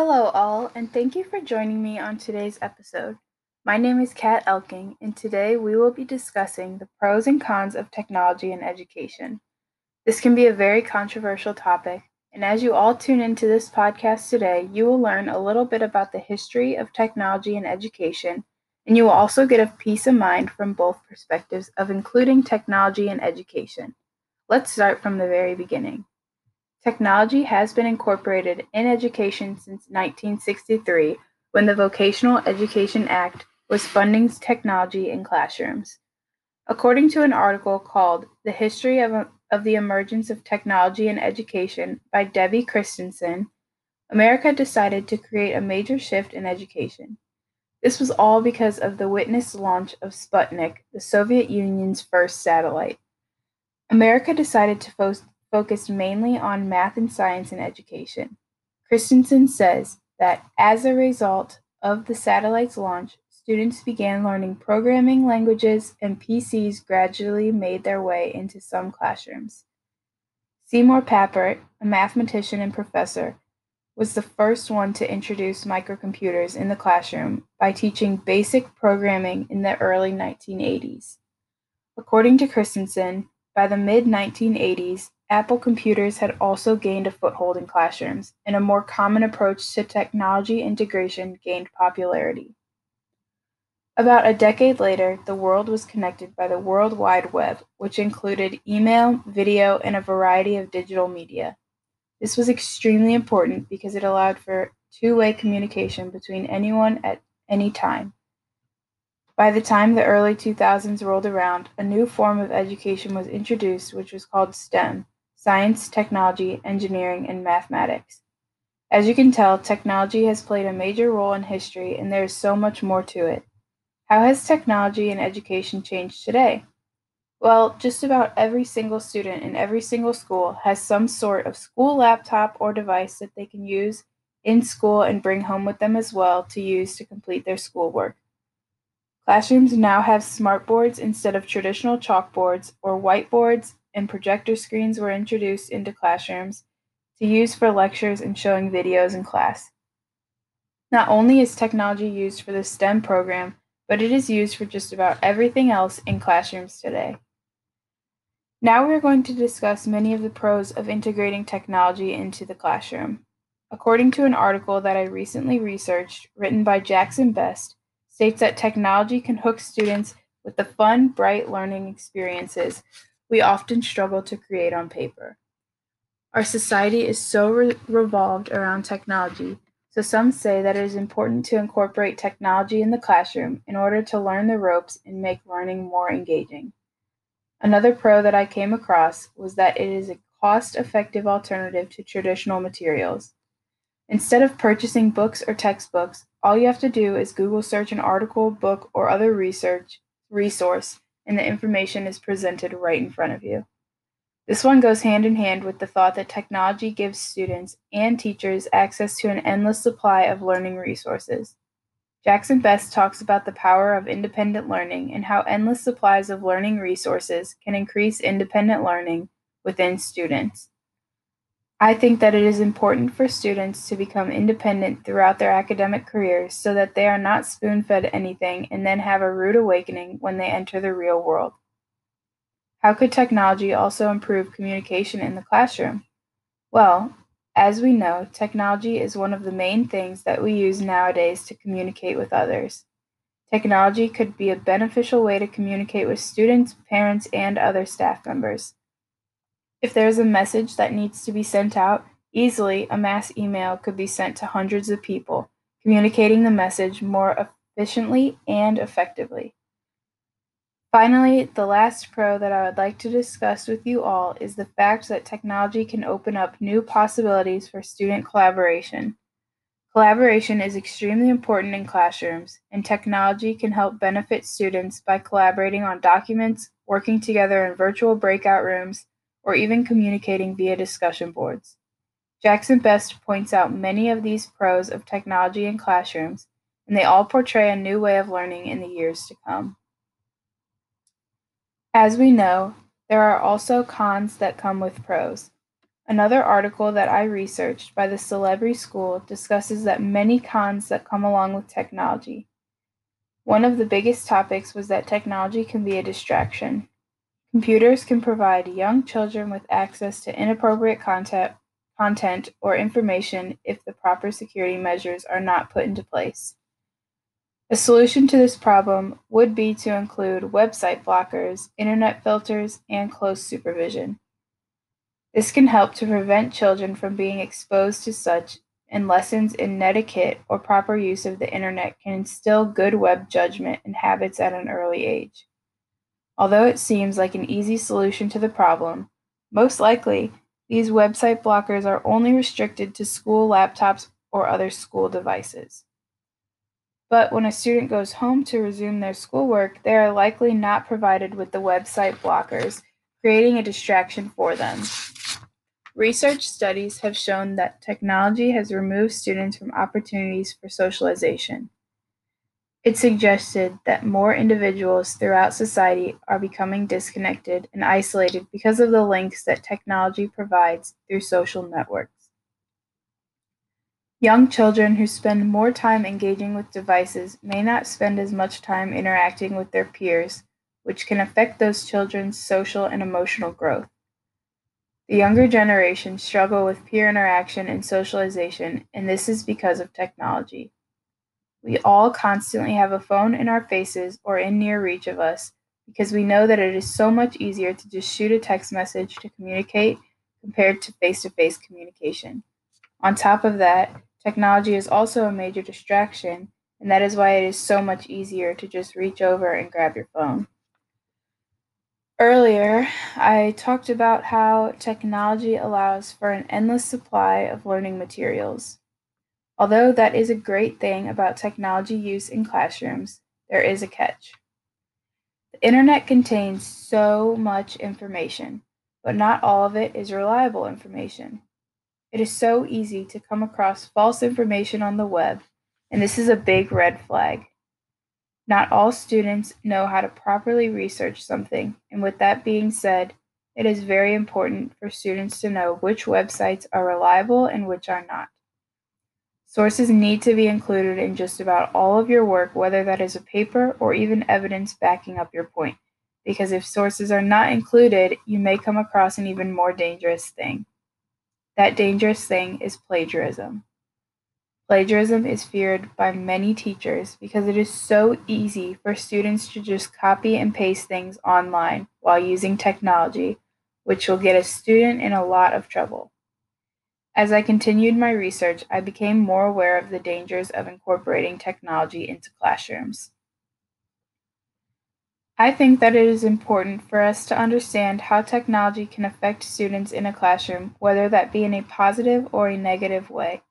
Hello, all, and thank you for joining me on today's episode. My name is Kat Elking, and today we will be discussing the pros and cons of technology in education. This can be a very controversial topic, and as you all tune into this podcast today, you will learn a little bit about the history of technology in education, and you will also get a peace of mind from both perspectives of including technology in education. Let's start from the very beginning. Technology has been incorporated in education since 1963 when the Vocational Education Act was funding technology in classrooms. According to an article called The History of, of the Emergence of Technology in Education by Debbie Christensen, America decided to create a major shift in education. This was all because of the witnessed launch of Sputnik, the Soviet Union's first satellite. America decided to fo- focus mainly on math and science in education. Christensen says that as a result of the satellite's launch, students began learning programming languages and PCs gradually made their way into some classrooms. Seymour Papert, a mathematician and professor, was the first one to introduce microcomputers in the classroom by teaching basic programming in the early 1980s. According to Christensen, by the mid 1980s, Apple computers had also gained a foothold in classrooms, and a more common approach to technology integration gained popularity. About a decade later, the world was connected by the World Wide Web, which included email, video, and a variety of digital media. This was extremely important because it allowed for two way communication between anyone at any time. By the time the early 2000s rolled around, a new form of education was introduced, which was called STEM science, technology, engineering, and mathematics. As you can tell, technology has played a major role in history, and there is so much more to it. How has technology in education changed today? Well, just about every single student in every single school has some sort of school laptop or device that they can use in school and bring home with them as well to use to complete their schoolwork. Classrooms now have smartboards instead of traditional chalkboards, or whiteboards and projector screens were introduced into classrooms to use for lectures and showing videos in class. Not only is technology used for the STEM program, but it is used for just about everything else in classrooms today. Now we are going to discuss many of the pros of integrating technology into the classroom. According to an article that I recently researched, written by Jackson Best, states that technology can hook students with the fun, bright learning experiences we often struggle to create on paper. Our society is so re- revolved around technology, so some say that it is important to incorporate technology in the classroom in order to learn the ropes and make learning more engaging. Another pro that I came across was that it is a cost effective alternative to traditional materials. Instead of purchasing books or textbooks, all you have to do is Google search an article, book, or other research resource, and the information is presented right in front of you. This one goes hand in hand with the thought that technology gives students and teachers access to an endless supply of learning resources. Jackson Best talks about the power of independent learning and how endless supplies of learning resources can increase independent learning within students. I think that it is important for students to become independent throughout their academic careers so that they are not spoon fed anything and then have a rude awakening when they enter the real world. How could technology also improve communication in the classroom? Well, as we know, technology is one of the main things that we use nowadays to communicate with others. Technology could be a beneficial way to communicate with students, parents, and other staff members. If there is a message that needs to be sent out, easily a mass email could be sent to hundreds of people, communicating the message more efficiently and effectively. Finally, the last pro that I would like to discuss with you all is the fact that technology can open up new possibilities for student collaboration. Collaboration is extremely important in classrooms, and technology can help benefit students by collaborating on documents, working together in virtual breakout rooms, or even communicating via discussion boards. Jackson Best points out many of these pros of technology in classrooms, and they all portray a new way of learning in the years to come. As we know, there are also cons that come with pros. Another article that I researched by the Celebrity School discusses that many cons that come along with technology. One of the biggest topics was that technology can be a distraction. Computers can provide young children with access to inappropriate content, content or information if the proper security measures are not put into place. A solution to this problem would be to include website blockers, internet filters, and close supervision. This can help to prevent children from being exposed to such, and lessons in etiquette or proper use of the internet can instill good web judgment and habits at an early age. Although it seems like an easy solution to the problem, most likely these website blockers are only restricted to school laptops or other school devices. But when a student goes home to resume their schoolwork, they are likely not provided with the website blockers, creating a distraction for them. Research studies have shown that technology has removed students from opportunities for socialization. It suggested that more individuals throughout society are becoming disconnected and isolated because of the links that technology provides through social networks. Young children who spend more time engaging with devices may not spend as much time interacting with their peers, which can affect those children's social and emotional growth. The younger generation struggle with peer interaction and socialization, and this is because of technology. We all constantly have a phone in our faces or in near reach of us because we know that it is so much easier to just shoot a text message to communicate compared to face to face communication. On top of that, Technology is also a major distraction, and that is why it is so much easier to just reach over and grab your phone. Earlier, I talked about how technology allows for an endless supply of learning materials. Although that is a great thing about technology use in classrooms, there is a catch. The internet contains so much information, but not all of it is reliable information. It is so easy to come across false information on the web, and this is a big red flag. Not all students know how to properly research something, and with that being said, it is very important for students to know which websites are reliable and which are not. Sources need to be included in just about all of your work, whether that is a paper or even evidence backing up your point, because if sources are not included, you may come across an even more dangerous thing. That dangerous thing is plagiarism. Plagiarism is feared by many teachers because it is so easy for students to just copy and paste things online while using technology, which will get a student in a lot of trouble. As I continued my research, I became more aware of the dangers of incorporating technology into classrooms. I think that it is important for us to understand how technology can affect students in a classroom, whether that be in a positive or a negative way.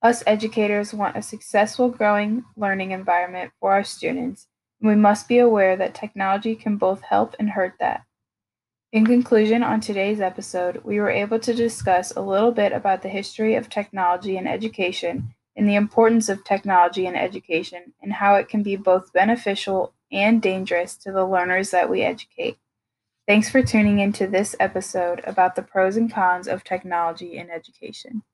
Us educators want a successful, growing learning environment for our students, and we must be aware that technology can both help and hurt that. In conclusion, on today's episode, we were able to discuss a little bit about the history of technology and education and the importance of technology in education and how it can be both beneficial and dangerous to the learners that we educate. Thanks for tuning into this episode about the pros and cons of technology in education.